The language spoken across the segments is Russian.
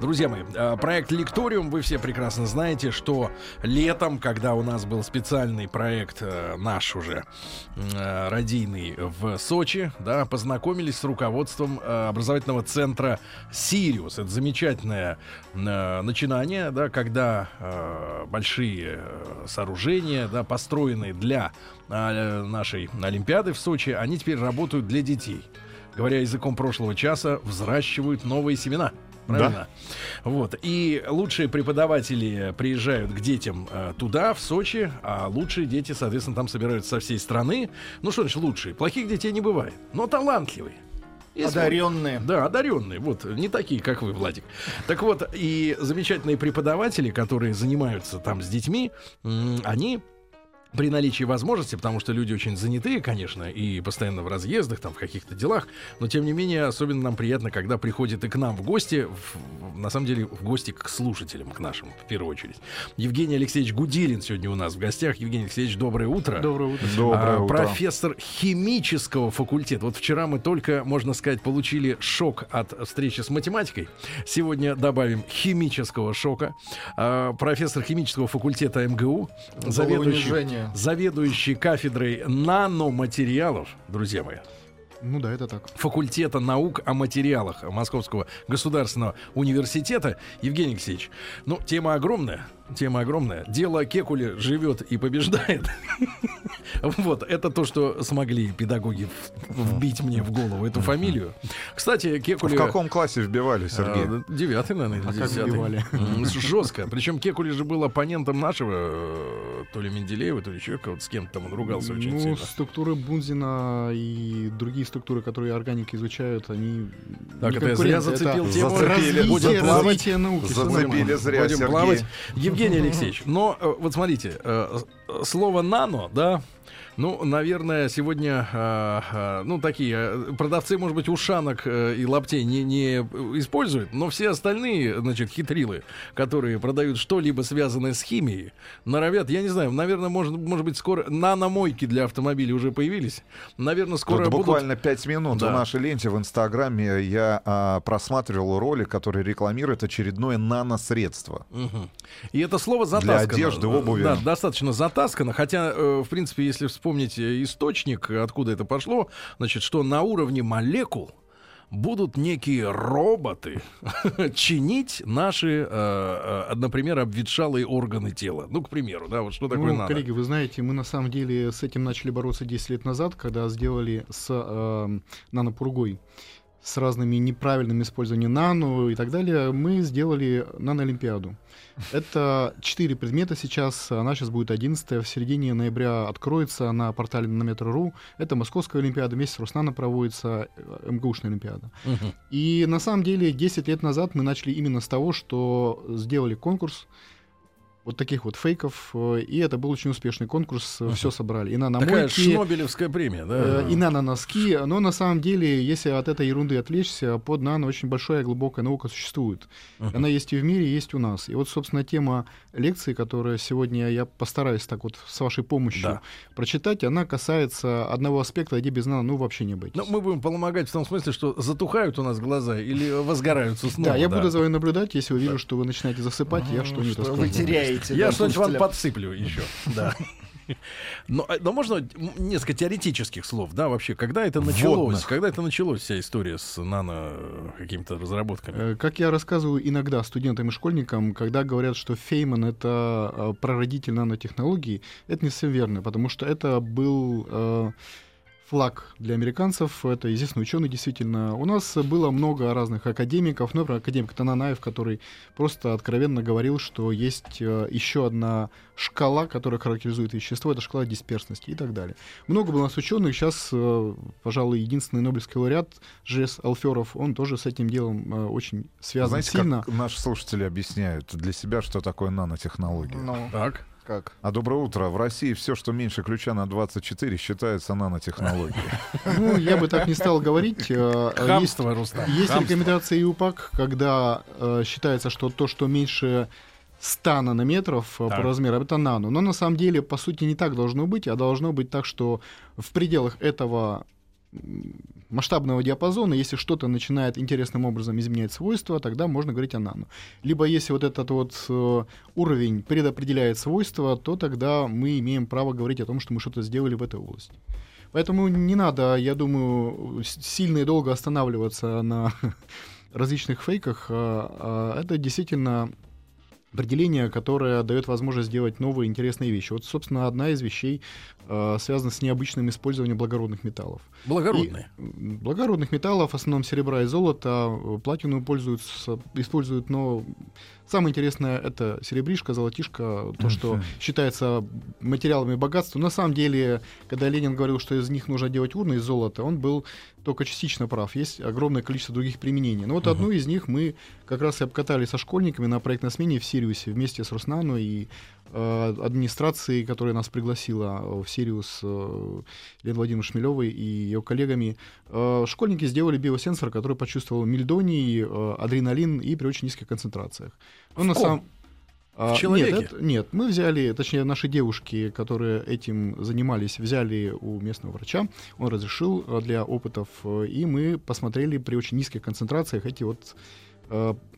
Друзья мои, э, проект Лекториум, вы все прекрасно знаете, что летом, когда у нас был специальный проект э, наш уже э, радийный в Сочи, да, познакомились с руководством образовательного центра Сириус. Это замечательное начинание, да, когда большие сооружения, да, построенные для нашей Олимпиады в Сочи, они теперь работают для детей говоря языком прошлого часа, взращивают новые семена. Правильно? Да. Вот. И лучшие преподаватели приезжают к детям э, туда, в Сочи, а лучшие дети, соответственно, там собираются со всей страны. Ну что значит лучшие? Плохих детей не бывает, но талантливые. Есть одаренные. Да, одаренные. Вот, не такие, как вы, Владик. Так вот, и замечательные преподаватели, которые занимаются там с детьми, они при наличии возможности, потому что люди очень занятые, конечно, и постоянно в разъездах, там, в каких-то делах, но тем не менее, особенно нам приятно, когда приходит и к нам в гости, в, на самом деле, в гости к слушателям, к нашим, в первую очередь. Евгений Алексеевич Гудилин сегодня у нас в гостях. Евгений Алексеевич, доброе утро. Доброе утро. Доброе а, утро. Профессор химического факультета. Вот вчера мы только, можно сказать, получили шок от встречи с математикой. Сегодня добавим химического шока. А, профессор химического факультета МГУ, заведующий заведующий кафедрой наноматериалов, друзья мои. Ну да, это так. Факультета наук о материалах Московского государственного университета. Евгений Алексеевич, ну, тема огромная. Тема огромная. Дело Кекули живет и побеждает. Вот, это то, что смогли педагоги вбить мне в голову эту фамилию. Кстати, Кекули... В каком классе вбивали, Сергей? А, девятый, наверное, или десятый. Жестко. Причем Кекули же был оппонентом нашего, э, то ли Менделеева, то ли еще кого-то, с кем-то там он ругался очень ну, сильно. структуры Бунзина и другие структуры, которые органики изучают, они... Так, это я зря зацепил тему. Плавать. Науки, Зацепили зря, Будем плавать. Евгений Алексеевич, но э, вот смотрите, э, слово «нано», да, ну, наверное, сегодня, э, э, ну, такие э, продавцы, может быть, ушанок э, и лаптей не, не используют, но все остальные, значит, хитрилы, которые продают что-либо связанное с химией, норовят, я не знаю, наверное, может, может быть, скоро наномойки для автомобилей уже появились. Наверное, скоро Тут будут... буквально пять минут да. в нашей ленте в Инстаграме я а, просматривал ролик, который рекламирует очередное наносредство. Угу. И это слово затаскано. Для одежды, обуви. Да, достаточно затаскано, хотя, э, в принципе, если вспомнить вспомнить э, источник, откуда это пошло, значит, что на уровне молекул будут некие роботы чинить наши, э, э, например, обветшалые органы тела. Ну, к примеру, да, вот что такое ну, надо. Коллеги, вы знаете, мы на самом деле с этим начали бороться 10 лет назад, когда сделали с э, нанопургой с разными неправильным использованием нано и так далее, мы сделали наноолимпиаду. Это четыре предмета сейчас, она сейчас будет 11 в середине ноября откроется на портале нанометр.ру. Это Московская Олимпиада, вместе с Руснано проводится э, МГУшная Олимпиада. Угу. И на самом деле 10 лет назад мы начали именно с того, что сделали конкурс, вот таких вот фейков. Э, и это был очень успешный конкурс. Uh-huh. Все собрали. И на намойки, Такая шнобелевская премия, да? Э, и на носки. Но на самом деле, если от этой ерунды отвлечься, под нано очень большая глубокая наука существует. Uh-huh. Она есть и в мире, есть у нас. И вот, собственно, тема лекции, которую сегодня я постараюсь так вот с вашей помощью да. прочитать, она касается одного аспекта, где без нано ну вообще не быть. Но мы будем помогать в том смысле, что затухают у нас глаза или возгораются снова. Да, я буду за вами наблюдать, если увижу, что вы начинаете засыпать, я что-нибудь Вы теряете говорите. Я что-нибудь вам подсыплю еще. Да. Но, э, но можно несколько теоретических слов, да, вообще, когда это началось? Водных. Когда это началось, вся история с нано э, какими-то разработками? Э, как я рассказываю иногда студентам и школьникам, когда говорят, что Фейман — это прародитель нанотехнологий, это не совсем верно, потому что это был флаг для американцев. Это известный ученый, действительно. У нас было много разных академиков. Например, академик Тананаев, который просто откровенно говорил, что есть э, еще одна шкала, которая характеризует вещество. Это шкала дисперсности и так далее. Много было у нас ученых. Сейчас, э, пожалуй, единственный Нобелевский лауреат Жес Алферов, он тоже с этим делом э, очень связан Знаете, сильно. как наши слушатели объясняют для себя, что такое нанотехнология? Ну, так. Как? А доброе утро. В России все, что меньше ключа на 24, считается нанотехнологией. Ну, я бы так не стал говорить. Э, Хамство, Рустам. Есть рекомендация ИУПАК, когда э, считается, что то, что меньше 100 нанометров э, по размеру, это нано. Но на самом деле, по сути, не так должно быть, а должно быть так, что в пределах этого масштабного диапазона, если что-то начинает интересным образом изменять свойства, тогда можно говорить о нано. Либо если вот этот вот э, уровень предопределяет свойства, то тогда мы имеем право говорить о том, что мы что-то сделали в этой области. Поэтому не надо, я думаю, сильно и долго останавливаться на различных фейках. А, а это действительно определение, которое дает возможность сделать новые интересные вещи. Вот, собственно, одна из вещей э, связана с необычным использованием благородных металлов. Благородные? И, благородных металлов, в основном серебра и золота, платину пользуются, используют, но Самое интересное это серебришка, золотишко, то, что считается материалами богатства. На самом деле, когда Ленин говорил, что из них нужно делать урны из золота, он был только частично прав. Есть огромное количество других применений. Но вот uh-huh. одну из них мы как раз и обкатали со школьниками на проектной смене в Сириусе вместе с Руснану и э, администрацией, которая нас пригласила в Сириус, э, Лен Владимир Шмелевой и ее коллегами. Э, школьники сделали биосенсор, который почувствовал мельдоний, адреналин и при очень низких концентрациях. Ну, на самом в человеке? Нет, это, нет, мы взяли, точнее, наши девушки, которые этим занимались, взяли у местного врача, он разрешил для опытов, и мы посмотрели при очень низких концентрациях эти вот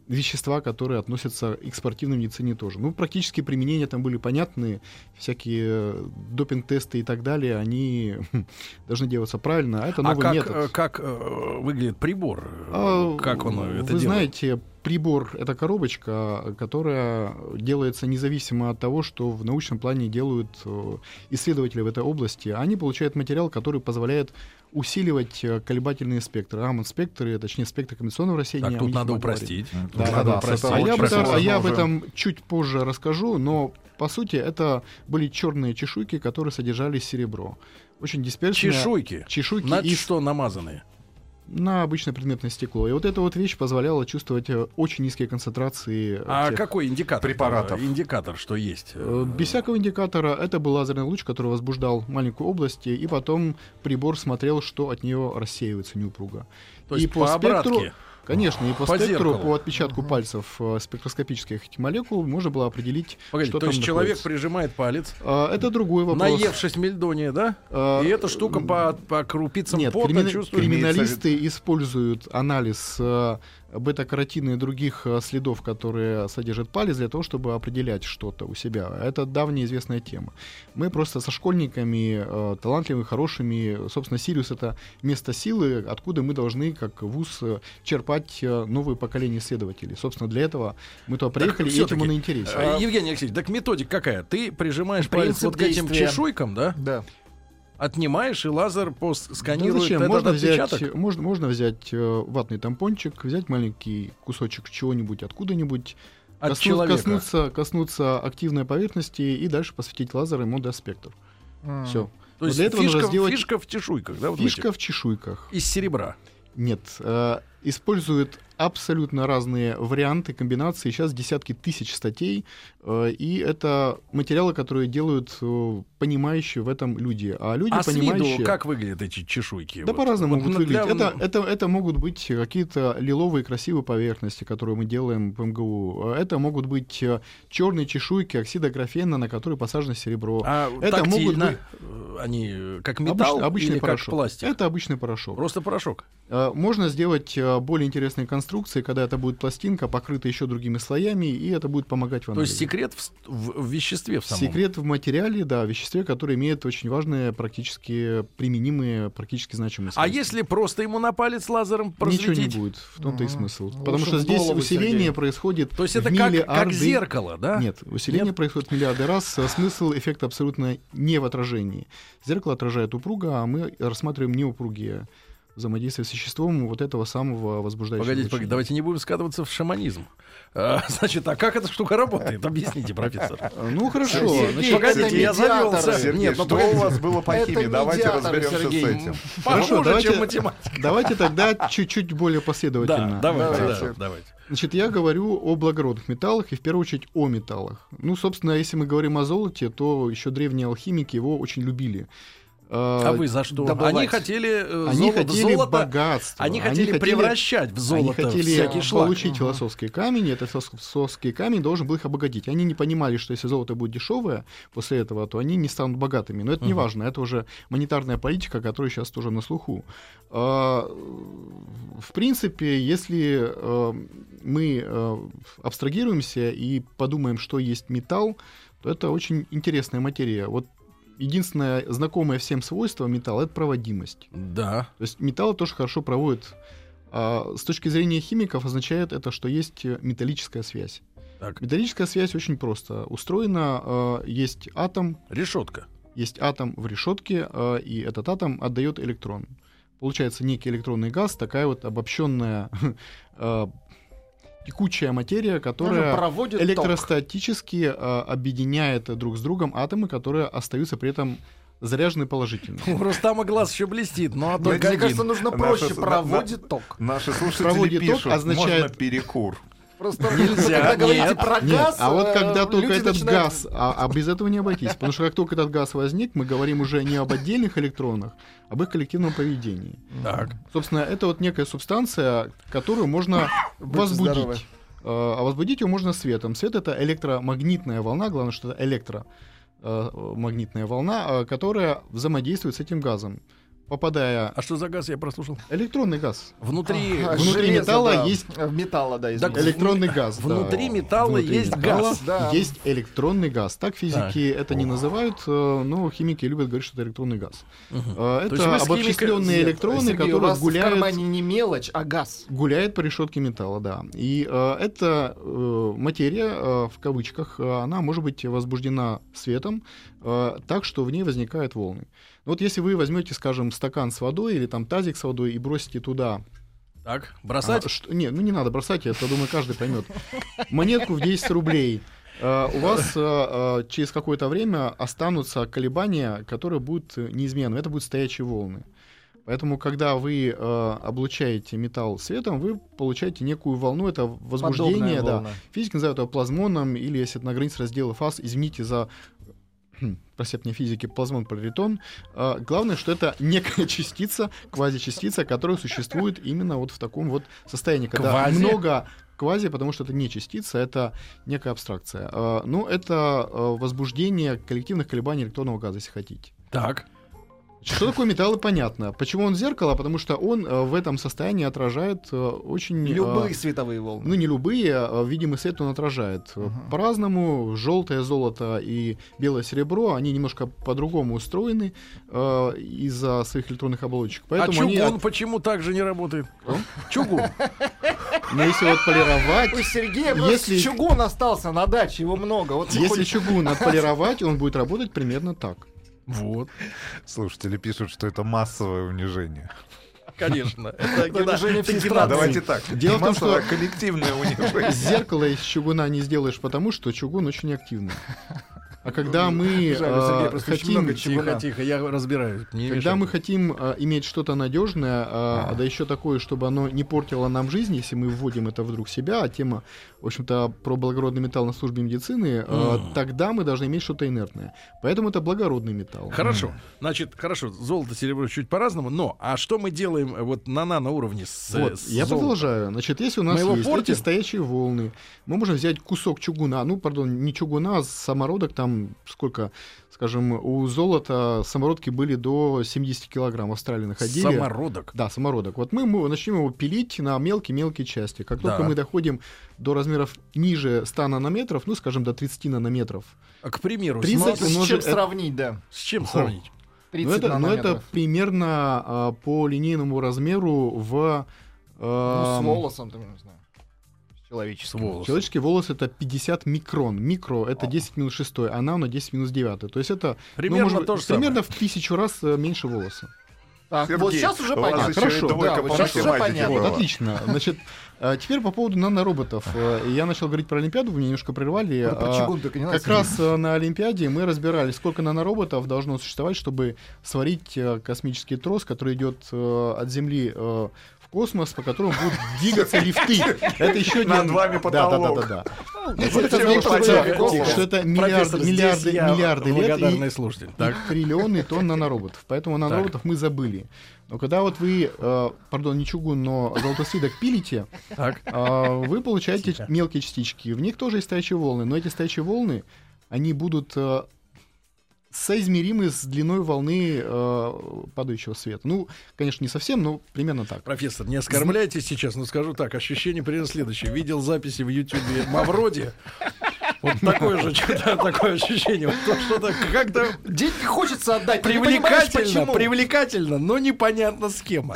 вещества, которые относятся к спортивной медицине тоже. Ну, практически применения там были понятны, всякие э, допинг-тесты и так далее, они должны делаться правильно, а это новый а как, метод. как э, выглядит прибор? А, как он это Вы делает? знаете, прибор — это коробочка, которая делается независимо от того, что в научном плане делают э, исследователи в этой области. Они получают материал, который позволяет усиливать э, колебательные спектры. Рамон-спектры, точнее, спектр кондиционного рассеяния. Так, тут надо упростить. Да, да, да. А, я об, этом, а я об этом чуть позже расскажу, но по сути это были черные чешуйки, которые содержали серебро. Очень дисперсные. Чешуйки? Чешуйки. На из... что намазанные? На обычное предметное стекло. И вот эта вот вещь позволяла чувствовать э, очень низкие концентрации. А тех... какой индикатор? Препаратов. Индикатор, что есть? Э, без всякого индикатора. Это был лазерный луч, который возбуждал маленькую область, и потом прибор смотрел, что от нее рассеивается неупруго. То есть и по, по спектру... Обратке? Конечно, и по, по спектру, по отпечатку пальцев э, спектроскопических этих молекул можно было определить, Погоди, что то там есть человек прижимает палец. А, это другой вопрос. Наевшись мельдония, да? А, и эта штука по, по крупицам нет, пота кримина- чувствует. Криминалисты используют анализ э, бета-каротина и других э, следов, которые содержат палец, для того, чтобы определять что-то у себя. Это давняя известная тема. Мы просто со школьниками, э, талантливыми, хорошими, собственно, Сириус — это место силы, откуда мы должны, как вуз, э, черпать новые поколения исследователей. Собственно, для этого мы туда приехали, и этим он интересен. А, Евгений Алексеевич, так методика какая? Ты прижимаешь палец вот к этим чешуйкам, да? Да отнимаешь, и лазер сканирует да зачем? этот можно отпечаток? Взять, можно, можно взять э, ватный тампончик, взять маленький кусочек чего-нибудь откуда-нибудь, От коснуться, человека. коснуться, коснуться активной поверхности и дальше посветить лазером ему спектр. Mm. Все. То есть для этого фишка, нужно сделать... фишка в чешуйках, да? Вот фишка в чешуйках. Из серебра. Нет. Э, используют абсолютно разные варианты, комбинации. Сейчас десятки тысяч статей, э, и это материалы, которые делают э, понимающие в этом люди. А люди а понимающие... с виду как выглядят эти чешуйки? Да вот. по-разному вот могут выглядеть. Для... Это, это, это могут быть какие-то лиловые красивые поверхности, которые мы делаем в МГУ. Это могут быть э, черные чешуйки оксида графена, на которые посажено серебро. А это могут быть... они как металл обычный, обычный или порошок. как пластик? Это обычный порошок. Просто порошок. Можно сделать более интересные конструкции когда это будет пластинка, покрыта еще другими слоями, и это будет помогать в анализе. То есть секрет в, в, в веществе в самом? Секрет в материале, да, в веществе, которое имеет очень важные, практически применимые, практически значимые свойства. А если просто ему на палец лазером просветить? Ничего не будет, в том-то и смысл. Потому что здесь усиление Сергей. происходит То есть это как, как зеркало, да? Нет, усиление Нет? происходит миллиарды раз, а смысл эффекта абсолютно не в отражении. Зеркало отражает упруго, а мы рассматриваем неупругие взаимодействия с веществом вот этого самого возбуждающего Погодите, погодите, давайте не будем скатываться в шаманизм. А, значит, а как эта штука работает? Объясните, профессор. Ну хорошо, Сергей, значит, Погодите, я завелся. Сергей, Нет, ну, что погодите. у вас было по Это химии? Давайте разберемся Сергей. с этим. Хорошо, Похуже, давайте- чем математика. давайте тогда чуть-чуть более последовательно. Да, давайте, Давайте. да, давайте. Значит, я говорю о благородных металлах и в первую очередь о металлах. Ну, собственно, если мы говорим о золоте, то еще древние алхимики его очень любили. А вы за что? добывать. Они хотели э, Они золото- хотели золото- богатства. Они хотели превращать в Они золото хотели всякий шлак. получить философский камень, и этот философский камень должен был их обогатить. Они не понимали, что если золото будет дешевое после этого, то они не станут богатыми. Но это не Мгм. важно, это уже монетарная политика, которая сейчас тоже на слуху. А, В принципе, если э, мы э, абстрагируемся и подумаем, что есть металл, то это очень интересная материя. Вот единственное знакомое всем свойство металла — это проводимость. Да. То есть металл тоже хорошо проводит. А с точки зрения химиков означает это, что есть металлическая связь. Так, Металлическая связь очень просто устроена. э, Есть атом, решетка. есть атом в решетке, э, и этот атом отдает электрон. Получается некий электронный газ, такая вот обобщенная э, текучая материя, которая проводит ток. электростатически э, объединяет друг с другом атомы, которые остаются при этом заряжены положительно. У Рустама глаз еще блестит, но Мне только один. кажется, нужно проще. Проводит ток. Наши слушатели пишут, означает- можно перекур. Просто Нельзя, когда говорите нет, про Нет, газ, а вот э, когда только этот начинают- газ, а, а без этого не обойтись, потому что как только этот газ возник, мы говорим уже не об отдельных электронах, а об их коллективном поведении. Так. Собственно, это вот некая субстанция, которую можно возбудить. Э, А возбудить ее можно светом. Свет это электромагнитная волна, главное, что это электромагнитная волна, э, которая взаимодействует с этим газом. Попадая А что за газ я прослушал? электронный газ. Внутри, А, внутри железо, металла да. есть- Металла, да, Так. Электронный газ. да. внутри металла Внутри есть металла газ. Да. Есть электронный газ. Так физики это не называют, э, но химики любят говорить, что это электронный газ. Есть Это обобщенные химика- электроны, Сергей, у которые вас в гуляют, кармане не мелочь, а газ. гуляют по решетке металла, да. И э, эта э, материя, э, в кавычках, э, она может быть возбуждена светом э, так, что в ней возникают волны. Вот если вы возьмете, скажем, стакан с водой или там тазик с водой и бросите туда Так, бросать? а, что- не, ну не надо бросать, я думаю, каждый поймет. Монетку в 10 рублей. Э, у вас э, э, через какое-то время останутся колебания, которые будут неизменны. Это будут стоячие волны. Поэтому, когда вы э, облучаете металл светом, вы получаете некую волну, это возбуждение, Подобная да. волна. Физики называют это плазмоном, или если это на границе раздела фаз, извините за простят мне физики, плазмон, поляритон. А, главное, что это некая частица, квазичастица, которая существует именно вот в таком вот состоянии, когда Квази? много квази, потому что это не частица, это некая абстракция. А, ну, это а, возбуждение коллективных колебаний электронного газа, если хотите. Так. Что такое металл, понятно. Почему он зеркало? Потому что он э, в этом состоянии отражает э, очень... э, Любые световые волны. ну, не любые, а видимый свет он отражает. Мгм. По-разному желтое золото и белое серебро, они немножко по-другому устроены э, из-за своих электронных оболочек. Поэтому а они... чугун почему так же не работает? Чугун. Но если вот полировать... У Сергея Если- чугун остался на даче, его много. Вот Если чугун отполировать, он будет работать примерно так. Вот. Слушатели пишут, что это массовое унижение. Конечно. Это Это кино- унижение всей страны. Давайте так. Дело в том, что- а коллективное унижение. Зеркало из чугуна не сделаешь, потому что чугун очень активный. А когда мы Жаль, у Сергея э, хотим... много Тихо, чугуна. тихо, я разбираюсь. Не Когда мы хотим э, иметь что-то надежное, а, да еще такое, чтобы оно не портило нам жизнь, если мы вводим это вдруг в себя, а тема, в общем-то, про благородный металл на службе медицины, М. тогда мы должны иметь что-то инертное. Поэтому это благородный металл. Хорошо. Значит, хорошо, золото, серебро чуть по-разному, но а что мы делаем э, вот на наноуровне с, э, Вот, с я золотом? продолжаю. Значит, если у нас Мы его есть портим? эти стоячие волны, мы можем взять кусок чугуна, ну, пардон, не чугуна, а самородок там сколько, скажем, у золота самородки были до 70 килограмм в Австралии находили. Самородок. Да, самородок. Вот мы, мы начнем его пилить на мелкие-мелкие части. Как только Да. мы доходим до размеров ниже 100 нанометров, ну, скажем, до 30 нанометров, А, к примеру, 30 с, Ну, с умножить- чем сравнить, да? с чем сравнить? 30 ну, это, ну, это примерно а, по линейному размеру в... Ну, а, с волосом, там, не знаю. Человеческим. волосом. Человеческий волос это 50 микрон. Микро это 10 минус 6, а нано 10 минус 9. То есть это ну, Примерно может быть, то же самое. примерно в тысячу раз э, меньше волоса. Так, Сергей, вот сейчас уже понятно. Хорошо, да, вот сейчас уже понятно. Вот, отлично. Значит, а, теперь по поводу нанороботов. Э, Я начал говорить про Олимпиаду, вы меня немножко прервали. Про А, чугун не Как раз э, на Олимпиаде мы разбирали, сколько нанороботов должно существовать, чтобы сварить э, космический трос, который идет э, от Земли э, космос, по которому будут двигаться лифты. Это еще Над один- вами Да, потолок. да, да, да. Ну, того, не что, это- миллиарды, миллиарды, миллиарды лет и, слушатель. Так. триллионы тонн нанороботов. Поэтому нанороботов мы забыли. Но когда вот вы, э, пардон, не чугун, но золотослиток пилите, Так. а, вы получаете мелкие частички. В них тоже есть стоячие волны, но эти стоячие волны, они будут э, соизмеримы с длиной волны э, падающего света. Ну, конечно, не совсем, но примерно так. Профессор, не оскорбляйте сейчас, но скажу так, ощущение примерно следующее. Видел записи в Ютьюбе Мавроди. Вот такое же что-то, такое ощущение. Вот что-то как-то Деньги хочется отдать, привлекательно, привлекательно, но непонятно с кем.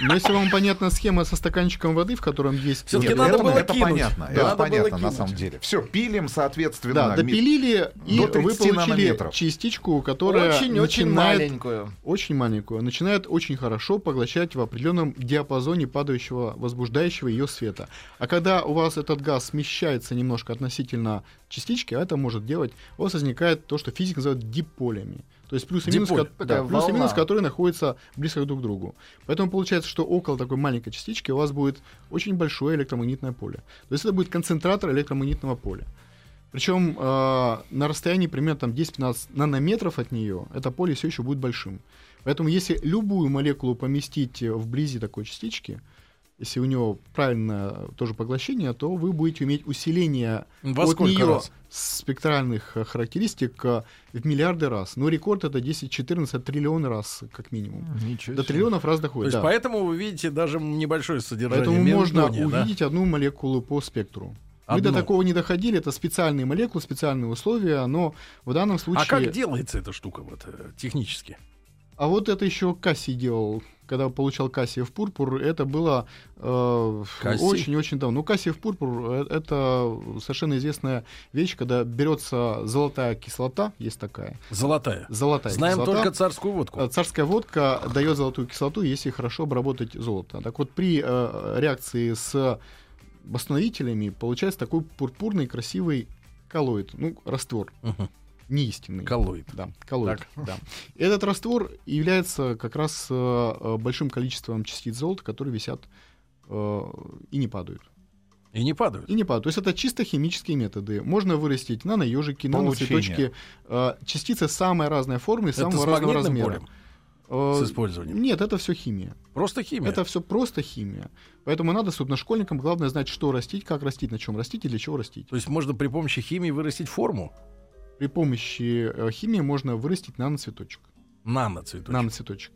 Но если вам понятна схема со стаканчиком воды, в котором есть... Всё-таки э, надо это, было это кинуть. понятно, Да, это понятно на самом деле. Все, пилим, соответственно. Да, допилили, и вы 30 получили частичку, которая Очень-очень начинает маленькую. очень маленькую, начинает очень хорошо поглощать в определенном диапазоне падающего, возбуждающего ее света. А когда у вас этот газ смещается немножко относительно частички, а это может делать, у вас возникает то, что физика называет диполями. То есть плюс и минус, Диполь. ко- да, плюс и минус, которые находятся близко друг к другу. Поэтому получается, что около такой маленькой частички у вас будет очень большое электромагнитное поле. То есть это будет концентратор электромагнитного поля. Причем э, на расстоянии примерно там 10-15 нанометров от нее это поле все еще будет большим. Поэтому если любую молекулу поместить э, вблизи такой частички, если у нее правильное тоже поглощение, то вы будете иметь усиление Во от нее раз? спектральных э, характеристик э, в миллиарды раз. Но рекорд это 10-14 триллионов раз, как минимум. Ничего До себе. триллионов раз То доходит. есть да. поэтому вы видите даже небольшое содержание Поэтому можно да? увидеть одну молекулу по спектру. Мы до такого не доходили, это специальные молекулы, специальные условия, но в данном случае... А как делается эта штука вот э, технически? А вот это еще Кассий делал, когда получал Кассиев пурпур, это было э, очень-очень давно. Ну, Кассиев пурпур э, это совершенно известная вещь, когда берется золотая кислота, есть такая, Золотая. золотая Знаем кислота. только царскую водку. Э, Царская водка дает золотую кислоту, если хорошо обработать золото. Так вот, при э, реакции с восстановителями получается такой пурпурный красивый коллоид, ну, раствор, Мгм. Неистинный. Коллоид. Да, коллоид. Да. Этот раствор является как раз э, э, большим количеством частиц золота, которые висят э, и не падают. И не падают. И не падают. То есть это чисто химические методы. Можно вырастить наноежики, наноцветочки, частицы самой разной формы, Это самого разного размера. полем? С использованием? Нет, это все химия. Просто химия. Это все просто химия. Поэтому надо, собственно, школьникам главное знать, что растить, как растить, на чем растить и для чего растить. То есть можно при помощи химии вырастить форму? При помощи э, химии можно вырастить наноцветочек. Наноцветочек. Наноцветочек.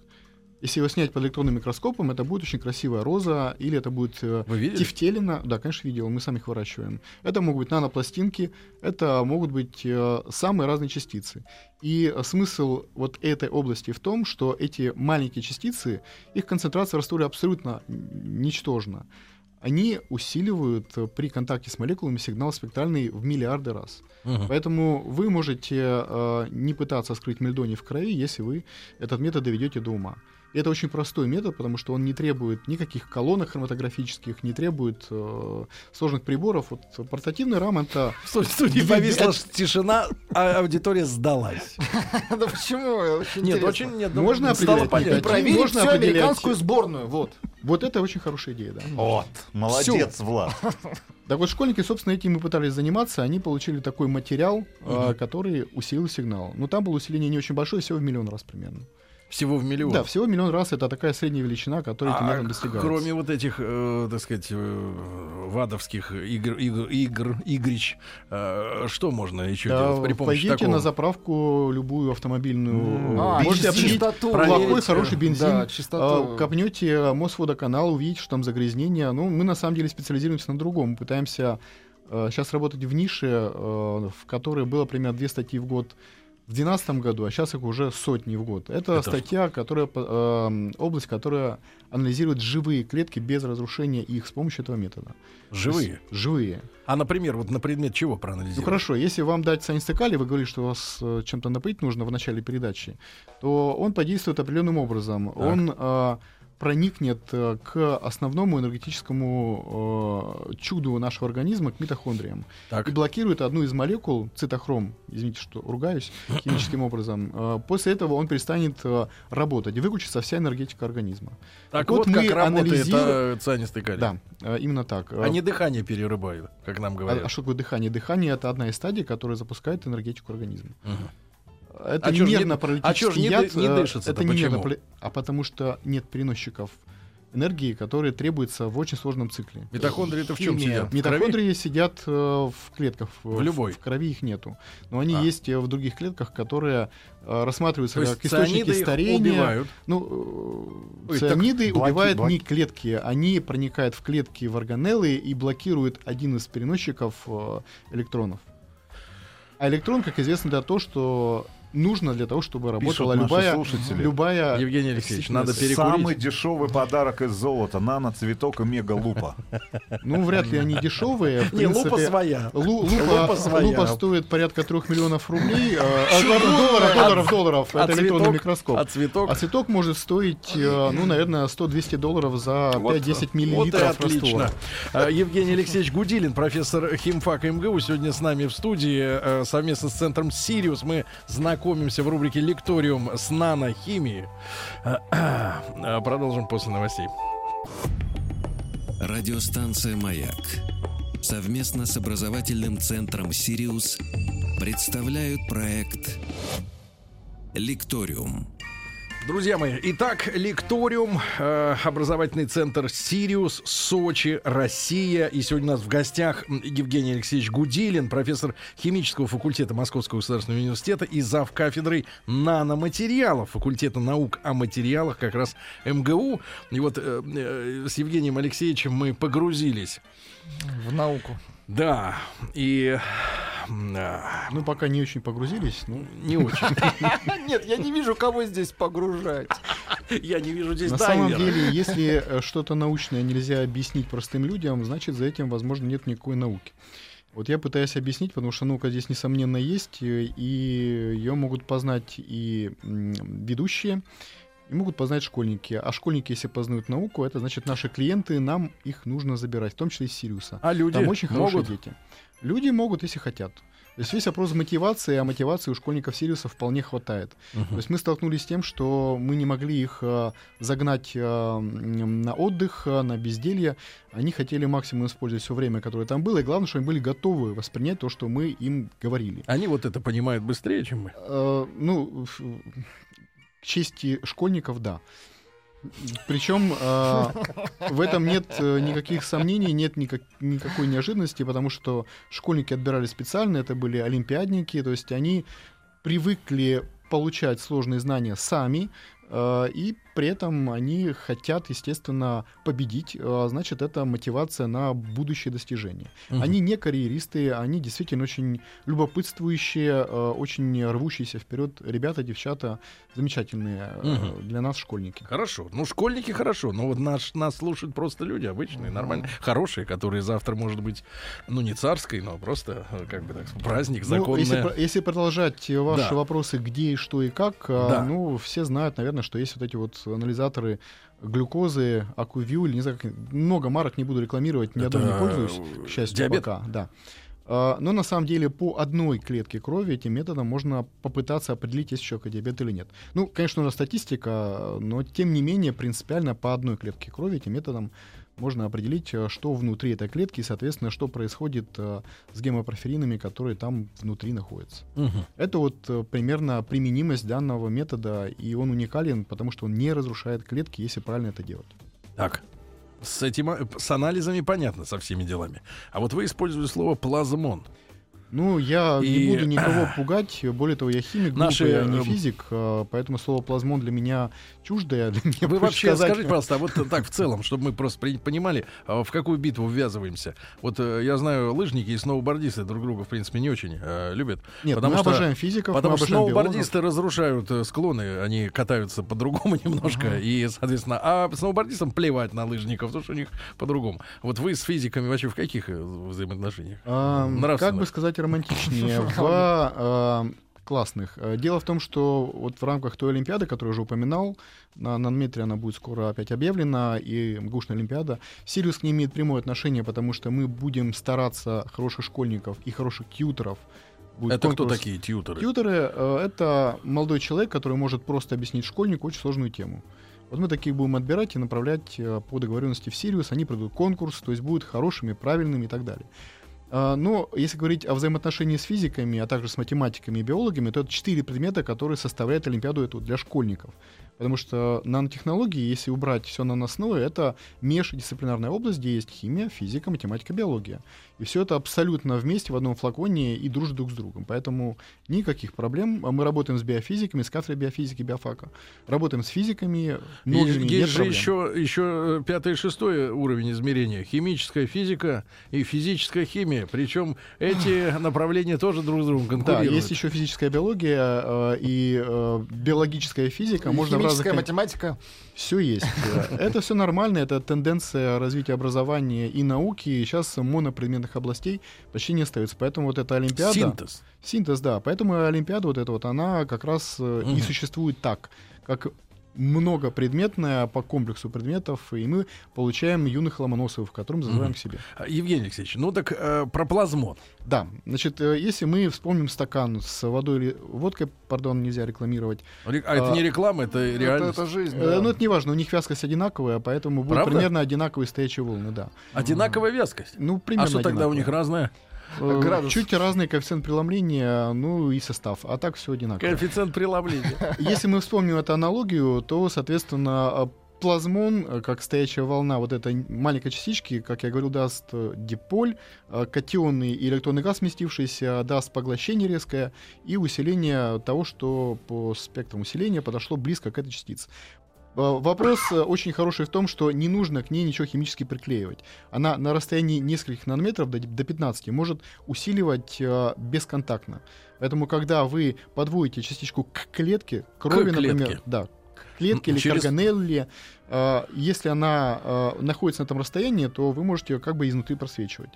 Если его снять под электронным микроскопом, это будет очень красивая роза, или это будет э, Вы тефтелина. Да, конечно, видел, мы сами их выращиваем. Это могут быть нанопластинки, это могут быть э, самые разные частицы. И смысл вот этой области в том, что эти маленькие частицы, их концентрация в растворе абсолютно ничтожна. Они усиливают при контакте с молекулами сигнал спектральный в миллиарды раз. Мгм. Поэтому вы можете э, не пытаться скрыть мельдоний в крови, если вы этот метод доведете до ума. И это очень простой метод, потому что он не требует никаких колонок хроматографических, не требует э, сложных приборов. Вот портативный рам это студии повисла тишина, а аудитория сдалась. Да почему? Нет, очень нет. ну, Можно стало определять проверить можно всю американскую сборную. Вот. вот это очень хорошая идея, да. Вот, молодец, Влад. Так вот, школьники, собственно, этим и пытались заниматься. Они получили такой материал, Мгм. который усилил сигнал. Но там было усиление не очень большое, всего в миллион раз примерно. Всего в миллион. Да, всего миллион раз это такая средняя величина, которая этим А методом достигается. кроме вот этих, э, так сказать, э, вадовских игр, игр, игр игрич, э, что можно еще Да, делать при помощи пойдите такого? на заправку любую автомобильную. А, можете определить чистоту. плохой, хороший бензин. Да, чистоту. А, Копнете Мосводоканал, увидите, что там загрязнение. Ну, мы на самом деле специализируемся на другом. Мы пытаемся сейчас работать в нише, э, в которой было примерно две статьи в год в 2012 году, а сейчас их уже сотни в год. Это, Это статья, которая, эм, область, которая анализирует живые клетки без разрушения их с помощью этого метода. Живые. Есть Живые. А, например, вот на предмет чего Ну проанализировать? хорошо, если вам дать санистекали, вы говорите, что вас э, чем-то напоить нужно в начале передачи, то он подействует определенным образом. Он э, проникнет э, к основному энергетическому э, чуду нашего организма, к митохондриям. Так. И блокирует одну из молекул, цитохром, извините, что ругаюсь, химическим образом. Э, После этого он перестанет э, работать, и выключится вся энергетика организма. Так вот вот, мы как работает анализируем- а, цианистый калий. Да, э, именно так. Э, Они дыхание перерубают, как нам а, говорят. а что такое дыхание? Дыхание это одна из стадий, которая запускает энергетику организма. Мгм. Это А ж не- нервно-паралитический а не яд. не э, дышится-то? это Почему? нервно-парали- А потому что нет переносчиков энергии, которые требуются в очень сложном цикле. Митохондрии это в чем Химия. сидят? В крови? Митохондрии сидят э, в клетках. В любой? В крови их нету. Но они А. есть э, в других клетках, которые э, рассматриваются То есть как источники старения. убивают. Ну, э, Ой, так цианиды блоки- убивают блоки- не клетки, они проникают в клетки в органеллы и блокируют один из переносчиков э, электронов. А электрон, как известно, это то, что нужно для того, чтобы работала Пишут любая, слушатели. любая Евгений Алексеевич, надо перекурить. Самый дешевый подарок из золота. Нано-цветок и мега-лупа. Ну, вряд ли они дешевые. Не, лупа своя. лу- Лупа стоит порядка трех миллионов рублей. э, долларов, долларов, долларов. А Это электронный цветок? микроскоп. А цветок? А цветок может стоить, э, ну, наверное, 100-200 долларов за 5-10 Вот и миллилитров раствора. А, Евгений Алексеевич Гудилин, профессор химфака МГУ, сегодня с нами в студии э, совместно с центром «Сириус». Мы знакомимся в рубрике «Лекториум» с нанохимией. А, Продолжим после новостей. Радиостанция «Маяк» совместно с образовательным центром «Сириус» представляют проект «Лекториум». Друзья мои, итак, лекториум, э, образовательный центр «Сириус», Сочи, Россия. И сегодня у нас в гостях Евгений Алексеевич Гудилин, профессор химического факультета Московского государственного университета и зав. кафедрой наноматериалов факультета наук о материалах как раз МГУ. И вот э, э, с Евгением Алексеевичем мы погрузились. В науку. Да, и... м, а, Ну, пока не очень погрузились. Ну, не очень. Нет, я не вижу, кого здесь погружать. Я не вижу здесь на самом деле, если э, что-то научное нельзя объяснить простым людям, значит, за этим, возможно, нет никакой науки. Вот я пытаюсь объяснить, потому что наука здесь, несомненно, есть, э, и ее могут познать и ведущие, и могут познать школьники. А школьники, если познают науку, это значит наши клиенты, нам их нужно забирать, в том числе из Сириуса. А люди Там очень хорошие могут? дети. Люди могут, если хотят. То есть весь вопрос мотивации, а мотивации у школьников Сириуса вполне хватает. То есть мы столкнулись с тем, что мы не могли их э, загнать э, на отдых, э, на безделье. Они хотели максимум использовать все время, которое там было, и главное, что они были готовы воспринять то, что мы им говорили. Они вот это понимают быстрее, чем мы. Э, ну, к чести школьников, да. Причем э, в этом нет э, никаких сомнений, нет никак- никакой неожиданности, потому что школьники отбирали специально, это были олимпиадники, то есть они привыкли получать сложные знания сами, и при этом они хотят, естественно, победить, э, значит, это мотивация на будущее достижения. Мгм. Они не карьеристы, они действительно очень любопытствующие, э, очень рвущиеся вперед ребята, девчата, замечательные э, Мгм. для нас школьники. Хорошо. Ну, школьники хорошо, но вот наш, нас слушают просто люди обычные, нормальные, хорошие, которые завтра, может быть, ну, не царской, но просто, э, как бы так праздник, Ну, законное. если, если продолжать э, ваши Да. вопросы, где и что и как, э, Да. ну, все знают, наверное, что есть вот эти вот анализаторы глюкозы, акувью, или не знаю, как, много марок не буду рекламировать, ни одной не Это, пользуюсь, э, к счастью, диабет? пока, да. А, Но на самом деле по одной клетке крови этим методом можно попытаться определить, есть человека диабет или нет. Ну, конечно, нужна статистика, но тем не менее принципиально по одной клетке крови этим методом можно определить, э, что внутри этой клетки и, соответственно, что происходит э, с гемопроферинами, которые там внутри находятся. Мгм. Это вот э, примерно применимость данного метода, и он уникален, потому что он не разрушает клетки, если правильно это делать. Так. С этим, с анализами понятно, со всеми делами. А вот вы использовали слово плазмон. Ну, я И- не буду никого пугать. Более того, я химик, Наши, глупый, а не эм, физик, а, поэтому слово плазмон для меня чуждое. Для меня Вы вообще сказать- скажите, пожалуйста, а вот так в целом, чтобы мы просто понимали, а в какую битву ввязываемся. Вот э, я знаю, лыжники и сноубордисты друг друга, в принципе, не очень э, любят. Нет, потому мы что- обожаем физиков, Потому что обожаем биологов. сноубордисты разрушают э, склоны, они катаются по-другому немножко, и, соответственно, а сноубордистам плевать на лыжников, потому что у них по-другому. Вот вы с физиками вообще в каких э, взаимоотношениях? А, как бы сказать романтичнее, в а, классных. А, Дело в том, что вот в рамках той Олимпиады, которую уже упоминал, на нанометре она будет скоро опять объявлена, и МГУшная Олимпиада, Сириус к ней имеет прямое отношение, потому что мы будем стараться хороших школьников и хороших тьютеров. Будет Это кто конкурс. такие тьютеры? Тьютеры э, это молодой человек, который может просто объяснить школьнику очень сложную тему. Вот мы таких будем отбирать и направлять э, по договоренности в Сириус, они пройдут конкурс, то есть будут хорошими, правильными и так далее. А, Но если говорить о взаимоотношении с физиками, а также с математиками и биологами, то это четыре предмета, которые составляют Олимпиаду эту для школьников. Потому что нанотехнологии, если убрать все наносное, это междисциплинарная область, где есть химия, физика, математика, биология. И все это абсолютно вместе в одном флаконе и дружит друг с другом. Поэтому никаких проблем. А Мы работаем с биофизиками, с кафедрой биофизики, биофака. Работаем с физиками, многими, Есть, есть же проблем. еще, еще пятый и шестой уровень измерения. Химическая физика и физическая химия. Причем эти направления тоже друг с другом Да, конкурируют. есть еще физическая биология э, и э, биологическая физика. И Можно Химическая математика. Все есть. Это все нормально, это тенденция развития образования и науки. Сейчас монопредметных областей почти не остается. Поэтому вот эта Олимпиада... Синтез. Синтез, да. Поэтому и Олимпиада вот эта вот, она как раз э, и существует так, как многопредметная по комплексу предметов, и мы получаем юных ломоносов, которым зазываем Мгм. к себе. А, Евгений Алексеевич, ну так э, про плазмон. Да, значит, э, если мы вспомним стакан с водой или водкой, пардон, нельзя рекламировать, Ре- А, это А, не реклама, это Это, реальность. это жизнь. Э, да. Ну, это не важно, у них вязкость одинаковая, поэтому будут Правда? примерно одинаковые стоячие волны, да. Одинаковая вязкость. Ну, А примерно что тогда у них одинаковые. Разное? Э, Градус. Чуть разный коэффициент преломления, ну и состав, а так все одинаково. Коэффициент преломления. Если мы вспомним эту аналогию, то, соответственно, э, плазмон, э, как стоячая волна вот этой маленькой частички, как я говорил, даст э, диполь, э, катионный и электронный газ сместившийся даст поглощение резкое и усиление того, что по спектрам усиления подошло близко к этой частице. Вопрос э, очень хороший в том, что не нужно к ней ничего химически приклеивать. Она на расстоянии нескольких нанометров до, до 15 может усиливать э, бесконтактно. Поэтому, когда вы подводите частичку к клетке, крови, клетке. например, да, к клетке или через- к органелле, э, если она э, находится на этом расстоянии, то вы можете ее как бы изнутри просвечивать.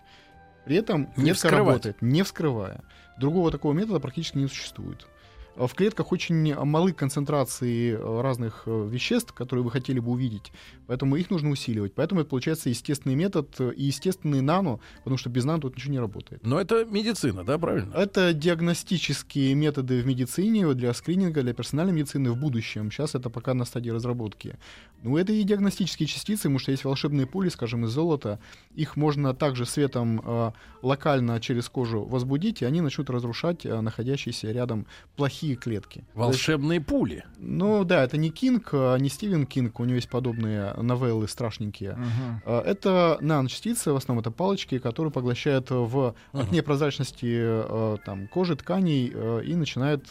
При этом Не клетка вскрывать. работает, не вскрывая. Другого такого метода практически не существует. В клетках очень малы концентрации э, разных э, веществ, которые вы хотели бы увидеть, поэтому их нужно усиливать. Поэтому это получается естественный метод и естественный нано, потому что без нано тут ничего не работает. Но это медицина, да, правильно? Это диагностические методы в медицине для скрининга, для персональной медицины в будущем. Сейчас это пока на стадии разработки. Ну, это и диагностические частицы, потому что есть волшебные пули, скажем, из золота. Их можно также светом э, локально через кожу возбудить, и они начнут разрушать э, находящиеся рядом плохие клетки. То есть, Волшебные пули. ну да, это не Кинг, а не Стивен Кинг, у него есть подобные новеллы страшненькие. А, Это наночастицы, в основном это палочки, которые поглощают в окне прозрачности э, там, кожи, тканей и начинают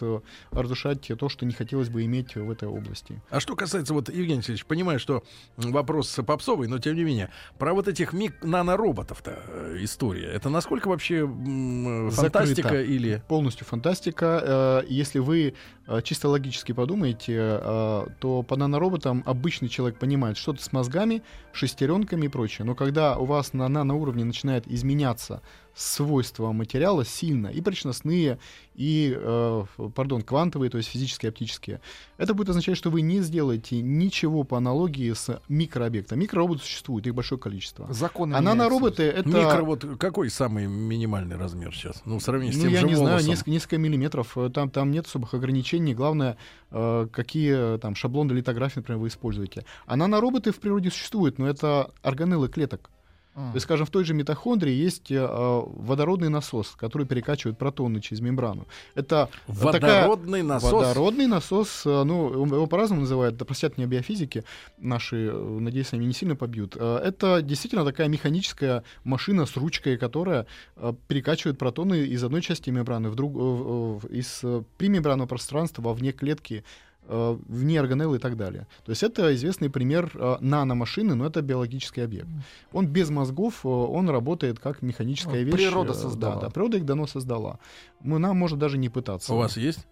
разрушать то, что не хотелось бы иметь в этой области. А что касается, вот, Евгений Алексеевич, понимаю, что вопрос попсовый, но тем не менее, про вот этих миг нанороботов-то э, история, это насколько вообще э, фантастика Закрыто. или... Полностью фантастика. Э, Если вы э, чисто логически подумаете, э, то по нанороботам обычный человек понимает что-то с мозгами, шестеренками и прочее. Но когда у вас на наноуровне начинает изменяться свойства материала сильно, и причностные, и, э, пардон, квантовые, то есть физические, оптические, это будет означать, что вы не сделаете ничего по аналогии с микрообъектом. Микророботы существуют, их большое количество. Законы А меняются. нанороботы — это... Микро, вот какой самый минимальный размер сейчас? Ну, в сравнении с Ну, тем я же не знаю, волосом. несколько, несколько миллиметров. Э, Там, там нет особых ограничений. Главное, э, какие э, там шаблоны литографии, например, вы используете. А нанороботы в природе существуют, но это органеллы клеток. То есть, скажем, в той же митохондрии есть э, водородный насос, который перекачивает протоны через мембрану. Это водородный такая... насос. Водородный насос, э, ну, его по-разному называют, да простят меня биофизики наши, э, надеюсь, они не сильно побьют. Э, это действительно такая механическая машина с ручкой, которая э, перекачивает протоны из одной части мембраны в друг, э, э, из э, примембранного пространства вовне клетки э, вне органеллы и так далее. То есть это известный пример э, наномашины, но это биологический объект. Он без мозгов, э, он работает как механическая Ну, вещь. природа э, создала. Да, да, природа их давно создала. Мы, нам можно даже не пытаться. У вас есть?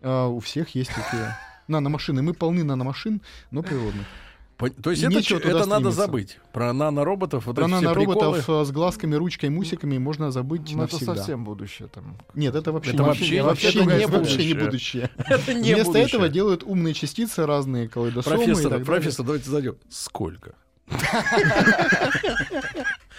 Э, у всех есть такие наномашины. Мы полны наномашин, но природных. То есть И это, это надо стремиться. забыть. Про нанороботов, вот Про нанороботов приколы. э, с глазками, ручкой, мусиками можно забыть Ну, это навсегда. совсем будущее там. Нет, это вообще, Это не- вообще- вообще, это не, не вообще не будущее. будущее. Это не Вместо будущее. этого делают умные частицы, разные калейдосомы и Профессор, далее. профессор, давайте зайдем. Сколько?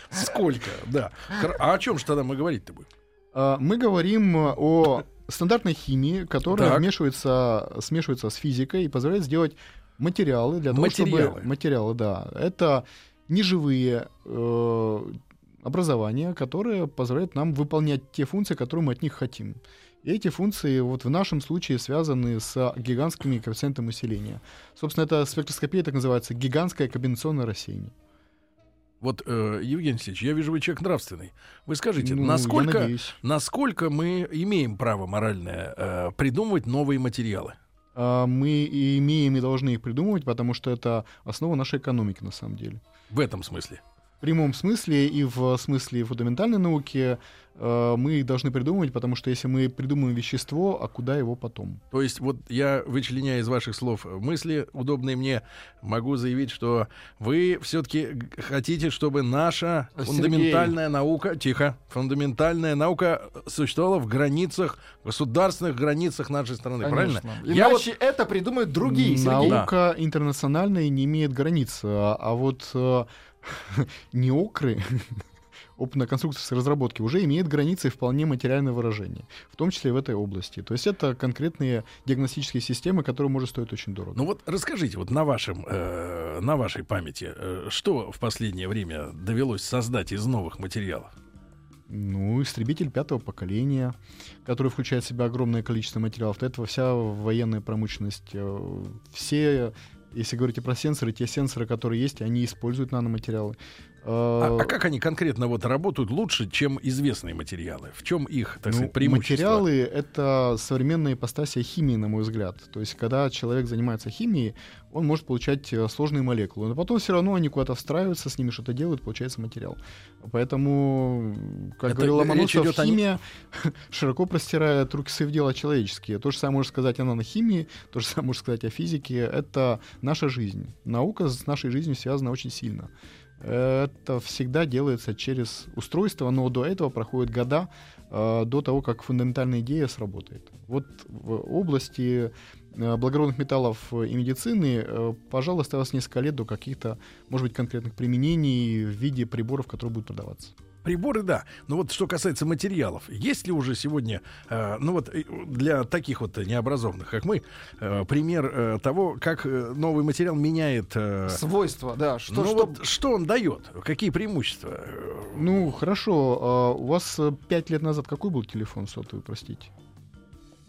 Сколько, да. А о чем же тогда мы говорить-то будем? А, Мы говорим о стандартной химии, которая Так. вмешивается, смешивается с физикой и позволяет сделать материалы для того, Материалы. чтобы... Материалы, да. Это неживые э, образования, которые позволяют нам выполнять те функции, которые мы от них хотим. И эти функции вот в нашем случае связаны с гигантскими коэффициентами усиления. Собственно, это спектроскопия так называется гигантское комбинационное рассеяние. Вот, э, Евгений Алексеевич, я вижу, вы человек нравственный. Вы скажите, Ну, насколько, насколько мы имеем право моральное э, придумывать новые материалы? А, мы и имеем и должны их придумывать, потому что это основа нашей экономики на самом деле. В этом смысле. В прямом смысле и в смысле фундаментальной науки э, мы должны придумывать, потому что если мы придумаем вещество, а куда его потом? То есть вот я, вычленяя из ваших слов мысли, удобные мне, могу заявить, что вы все-таки хотите, чтобы наша Сергей. фундаментальная наука, тихо, фундаментальная наука существовала в границах, государственных границах нашей страны, правильно? Конечно. Я вот Иначе это придумают другие, Сергей. Наука интернациональная не имеет границ, а, а вот э, неокры опытно-конструкторской разработки уже имеет границы вполне материальное выражение, в том числе и в этой области. То есть это конкретные диагностические системы, которые может стоить очень дорого. Ну вот расскажите, вот на вашем, э, на вашей памяти, э, что в последнее время довелось создать из новых материалов? Ну, истребитель пятого поколения, который включает в себя огромное количество материалов. До этого вся военная промышленность, э, все, если говорите про сенсоры, те сенсоры, которые есть, они используют наноматериалы. А, Э, а как они конкретно вот работают лучше, чем известные материалы? В чем их, так ну, сказать, преимущество? материалы — это современная ипостасия химии, на мой взгляд. То есть, когда человек занимается химией, он может получать э, сложные молекулы, но потом все равно они куда-то встраиваются, с ними что-то делают, получается материал. Поэтому, как Это говорил Ломоносов, идет о химия широко простирает руки свои в дела человеческие. То же самое можно сказать о нанохимии, то же самое можно сказать о физике. Это наша жизнь. Наука с нашей жизнью связана очень сильно. Это всегда делается через устройство, но до этого проходят года, э, до того, как фундаментальная идея сработает. Вот в области э, благородных металлов и медицины, э, пожалуй, осталось несколько лет до каких-то, может быть, конкретных применений в виде приборов, которые будут продаваться. Приборы, да. Но вот что касается материалов, есть ли уже сегодня, э, ну вот э, для таких вот необразованных, как мы, э, пример э, того, как э, новый материал меняет... э, Свойства, да. Что, ну что... вот что он дает? Какие преимущества? Ну, хорошо. а у вас э, пять лет назад какой был телефон сотовый, простите?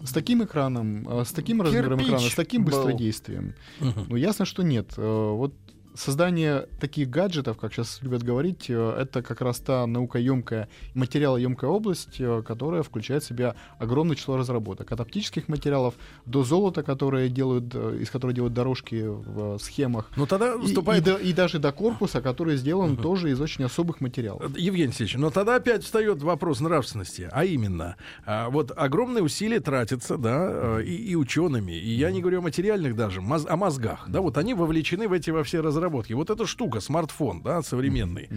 С таким экраном, с таким размером Кирпич экрана, с таким был. быстродействием. мгм. Ну, ясно, что нет. Вот создание таких гаджетов, как сейчас любят говорить, э, это как раз та наукоемкая, материалоемкая область, э, которая включает в себя огромное число разработок. От оптических материалов до золота, которые делают, э, из которого делают дорожки в схемах. Ну тогда И, выступает... и до- и даже до корпуса, который сделан Мгм. тоже из очень особых материалов. Евгений Алексеевич, но тогда опять встает вопрос нравственности, а именно, а, вот огромные усилия тратятся, да, и, и учеными, и я не говорю о материальных даже, о мозгах, да, вот они вовлечены в эти во все разработки. Вот эта штука, смартфон, да, современный,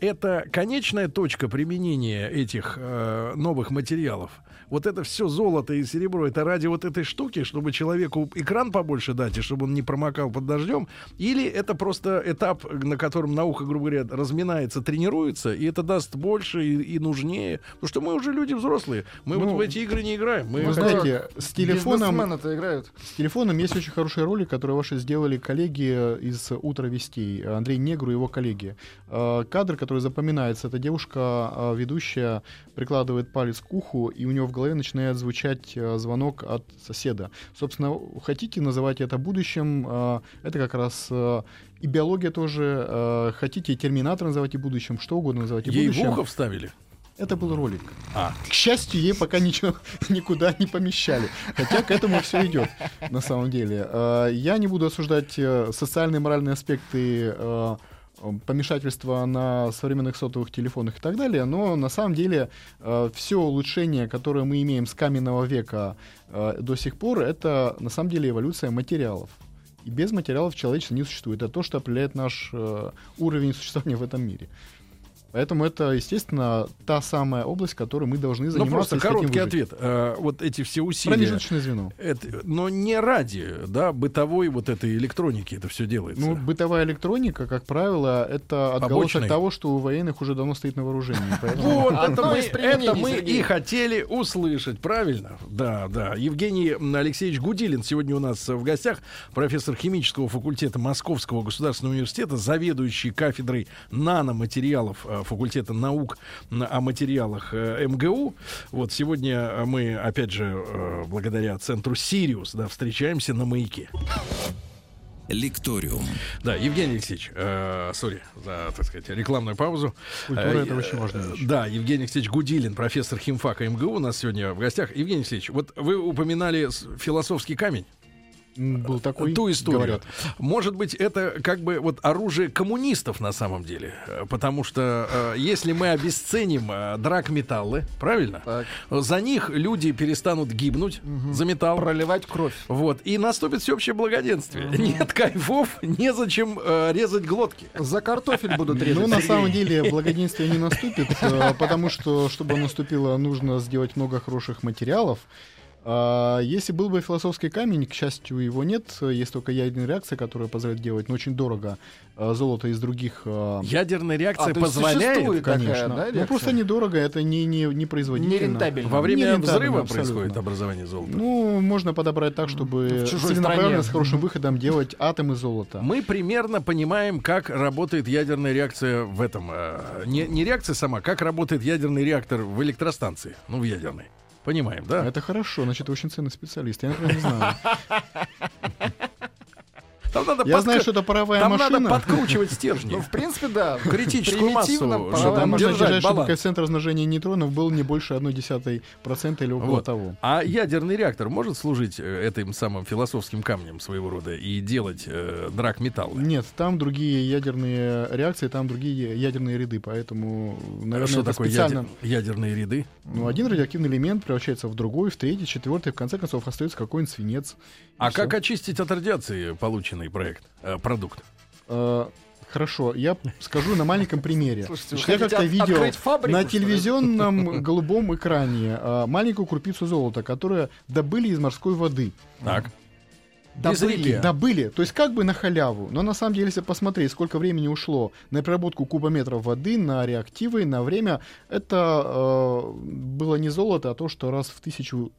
это конечная точка применения этих э, новых материалов. Вот это все золото и серебро, это ради вот этой штуки, чтобы человеку экран побольше дать, и чтобы он не промокал под дождем, или это просто этап, на котором наука, грубо говоря, разминается, тренируется, и это даст больше и, и нужнее. Потому что мы уже люди взрослые. Мы Ну, вот в эти игры не играем. Мы Вы знаете, с телефоном, играют. с телефоном есть очень хорошие роли, которые ваши сделали коллеги из утра новостей, Андрей Негру и его коллеги. Э, кадр, который запоминается, это девушка, э, ведущая, прикладывает палец к уху, и у нее в голове начинает звучать э, звонок от соседа. Собственно, хотите называть это будущим, э, это как раз э, и биология тоже. Хотите терминатор называть и будущим, что угодно называть и Ей будущим. в ухо вставили? Это был ролик. А. К счастью, ей пока ничего никуда не помещали. Хотя к этому все идет, на самом деле. Я не буду осуждать социальные и моральные аспекты э, помешательства на современных сотовых телефонах и так далее, но на самом деле все улучшение, которое мы имеем с каменного века э, до сих пор, это на самом деле эволюция материалов. И без материалов человечество не существует. Это то, что определяет наш э, уровень существования в этом мире. Поэтому это, естественно, та самая область, которой мы должны Ну, заниматься. просто если хотим короткий ответ. Э, вот эти все усилия... Промежуточное звено. Это, но не ради, да, бытовой вот этой электроники это все делается. Ну, бытовая электроника, как правило, это отголосок Побочный. того, что у военных уже давно стоит на вооружении. Вот, это мы, и хотели услышать, правильно? Да, да. Евгений Алексеевич Гудилин сегодня у нас в гостях, профессор химического факультета Московского государственного университета, заведующий кафедрой наноматериалов э, факультета наук о материалах э, МГУ. Вот сегодня мы, опять же, э, благодаря центру Сириус, да, встречаемся на маяке. Лекториум. Да, Евгений Алексеевич, э, сори за, так сказать, рекламную паузу. Культура Э, это очень важная э. Да, Евгений Алексеевич Гудилин, профессор химфака МГУ, у нас сегодня в гостях. Евгений Алексеевич, вот вы упоминали философский камень. Был такой, ту историю. говорят. Может быть, это как бы вот оружие коммунистов на самом деле. Э, Потому что э, если мы обесценим э, драгметаллы, правильно? Так. За них люди перестанут гибнуть за металл. Проливать кровь. Вот, и наступит всеобщее благоденствие. Нет кайфов, незачем э, резать глотки. За картофель будут резать. Ну, на самом деле, благоденствие не наступит, э, потому что, чтобы наступило, нужно сделать много хороших материалов. А, Если был бы философский камень, к счастью, его нет. Есть только ядерная реакция, которая позволяет делать, но очень дорого, э, золото из других э, Ядерная реакция А, позволяет существует такая, Конечно. да, ну, реакция? просто недорого, это не, не, не производительно. Нерентабельно. во время Нерентабельно, взрыва абсолютно. происходит образование золота. Ну, можно подобрать так, чтобы чужой целенаправленно, с хорошим выходом делать атомы золота. Мы примерно понимаем, как работает ядерная реакция в этом. э, не, не реакция сама, как работает ядерный реактор в электростанции, ну, в ядерной. Понимаем, да? Это хорошо, значит, вы очень ценный специалист. Я, например, не знаю. Там надо, Я подк- знаю, что это паровая там машина. надо подкручивать стержни. Ну, в принципе, да. Критическую массу, паровая там Можно держать чтобы коэффициент размножения нейтронов был не больше 0,1% или около Вот. того. А ядерный реактор может служить э, этим самым философским камнем своего рода и делать э, драк металла? Нет, там другие ядерные реакции, там другие ядерные ряды, поэтому, наверное, что это такое специально... ядер- ядерные ряды? Ну, один радиоактивный элемент превращается в другой, в третий, четвертый, в конце концов остается какой-нибудь свинец. А И как очистить от радиации полученный проект, э, продукт? Э, Хорошо, я скажу на маленьком примере. Слушайте, Значит, я как-то от- видел фабрику, на телевизионном голубом экране э, маленькую крупицу золота, которую добыли из морской воды. Так. Добыли, добыли, то есть как бы на халяву. Но на самом деле, если посмотреть, сколько времени ушло на переработку кубометров воды, на реактивы, на время, это э, было не золото, а то, что раз в тысячу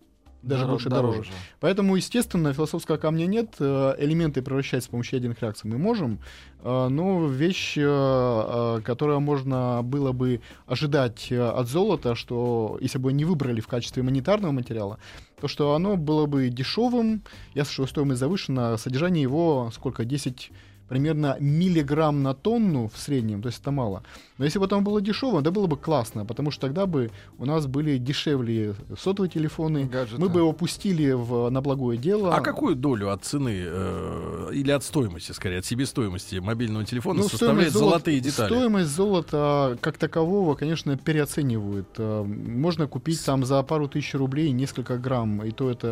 даже больше дороже. Поэтому, естественно, философского камня нет. э, Элементы превращать с помощью ядерных реакций мы можем. э, Но вещь, э, которую можно было бы ожидать от золота, что если бы не выбрали в качестве монетарного материала, то что оно было бы дешевым, я слышу, стоимость завышена, содержание его сколько, 10 примерно миллиграмм на тонну в среднем, то есть это мало. Но если бы оно было дешевым, да было бы классно, потому что тогда бы у нас были дешевле сотовые телефоны, Гаджеты. мы бы его пустили в, на благое дело. А какую долю от цены э, или от стоимости, скорее, от себестоимости мобильного телефона Ну, составляет золота- золотые детали? Стоимость золота как такового, конечно, переоценивают. Э, Можно купить там за пару тысяч рублей несколько грамм, и то это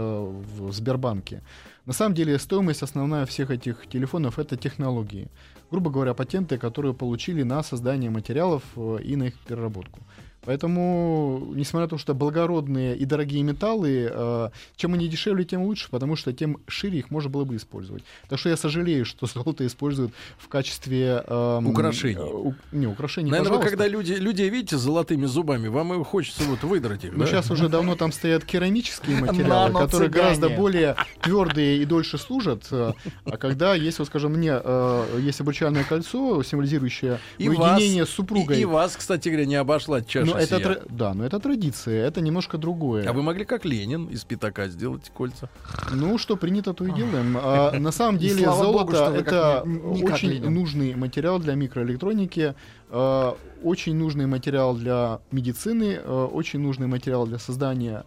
в Сбербанке. На самом деле стоимость основная всех этих телефонов это технологии. Грубо говоря, патенты, которые получили на создание материалов э, и на их переработку. Поэтому, несмотря на то, что благородные и дорогие металлы, э, чем они дешевле, тем лучше, потому что тем шире их можно было бы использовать. Так что я сожалею, что золото используют в качестве... эм, Украшений. э, у- не, украшений, Наверное, вы пожалуйста. когда люди, людей видите с золотыми зубами, вам и хочется вот выдрать их, Ну, да? сейчас уже давно там стоят керамические материалы, которые гораздо более твердые и дольше служат. э, А когда есть, вот, скажем, мне э, есть обручальное кольцо, символизирующее уединение с супругой. И, и вас, кстати говоря, не обошла чаша Но это, сия. тра- да, но это традиция, это немножко другое. А вы могли как Ленин из пятака сделать кольца? Ну, что принято, то и делаем. А, на самом деле золото это как не- не как очень Ленин. нужный материал для микроэлектроники, а, очень нужный материал для медицины, а, очень нужный материал для создания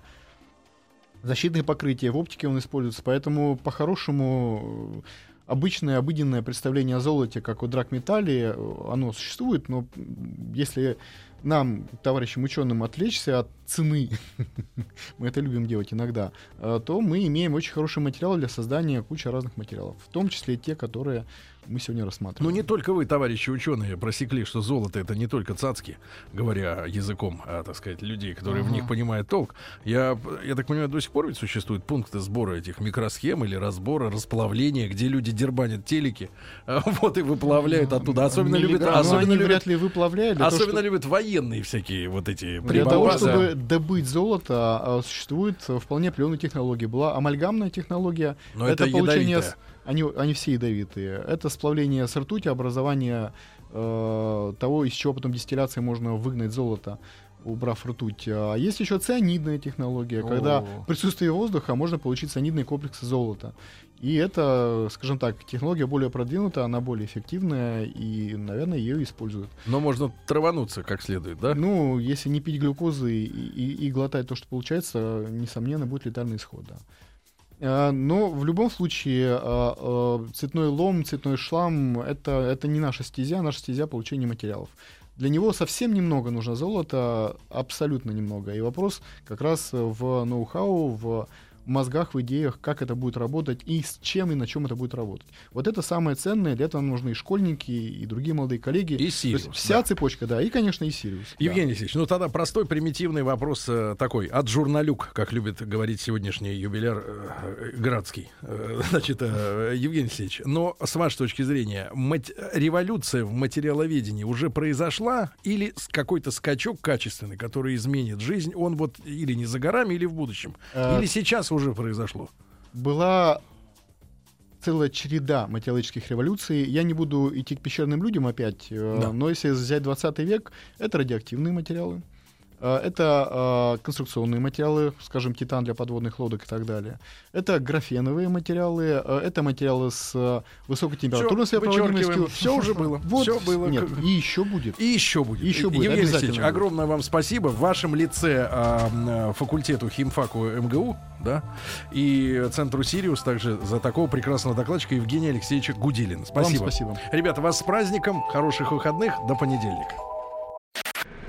защитных покрытий. В оптике он используется, поэтому по-хорошему обычное обыденное представление о золоте, как о драгметалле, оно существует, но если нам, товарищам ученым, отвлечься от цены, мы это любим делать иногда, э, то мы имеем очень хороший материал для создания кучи разных материалов, в том числе те, которые мы сегодня Ну, рассматриваем. не только вы, товарищи ученые, просекли, что золото это не только цацки, говоря языком, а, так сказать, людей, которые в Ага. них понимают толк. Я, я так понимаю, до сих пор ведь существуют пункты сбора этих микросхем или разбора, расплавления, где люди дербанят телеки, а, вот и выплавляют оттуда. Особенно любят, Нелегально, но особенно они любят, вряд ли выплавляют. для того, особенно что- любят военные всякие вот эти Для того, чтобы добыть золото, а, существует вполне определенная технология. Была амальгамная технология. Но это получение... ядовитое. Они, они все ядовитые. Это сплавление с ртути, образование э, того, из чего потом дистилляцией можно выгнать золото, убрав ртуть. А есть еще цианидная технология, когда О. в присутствии воздуха можно получить цианидные комплексы золота. И это, скажем так, технология более продвинутая, она более эффективная, и, наверное, ее используют. Но можно травануться как следует, да? Ну, если не пить глюкозы и, и- и глотать то, что получается, несомненно, будет летальный исход, да. А, Но в любом случае а, а, цветной лом, цветной шлам это, это не наша стезя, наша стезя получения материалов. Для него совсем немного нужно золота, абсолютно немного. И вопрос как раз в ноу-хау, в мозгах, в идеях, как это будет работать и с чем и на чем это будет работать. Вот это самое ценное, для этого нам нужны и школьники, и другие молодые коллеги. И Сириус, вся да. цепочка, да, и, конечно, и Сириус. да. Евгений Алексеевич, ну тогда простой примитивный вопрос э, такой, от журналюк, как любит говорить сегодняшний юбиляр э, э, Градский. Э, значит, э, Евгений Алексеевич, но с вашей точки зрения, мат- революция в материаловедении уже произошла или какой-то скачок качественный, который изменит жизнь, он вот или не за горами, или в будущем? Э, Или сейчас уже произошло? была целая череда материалических революций. Я не буду идти к пещерным людям опять, э, Да. но если взять 20 век, это радиоактивные материалы. Э, Это э, конструкционные материалы, скажем, титан для подводных лодок и так далее. Это графеновые материалы, э, это материалы с э, высокой температурной сопроводимостью. Всё уже было. Вот, Всё было. Нет, и еще будет. И еще будет. Еще будет, Евгений Алексеевич, огромное вам спасибо. В вашем лице а, а, факультету химфаку МГУ, да, и центру Сириус также за такого прекрасного докладчика Евгения Алексеевича Гудилина. Спасибо. Вам спасибо. Ребята, вас с праздником, хороших выходных, до понедельника.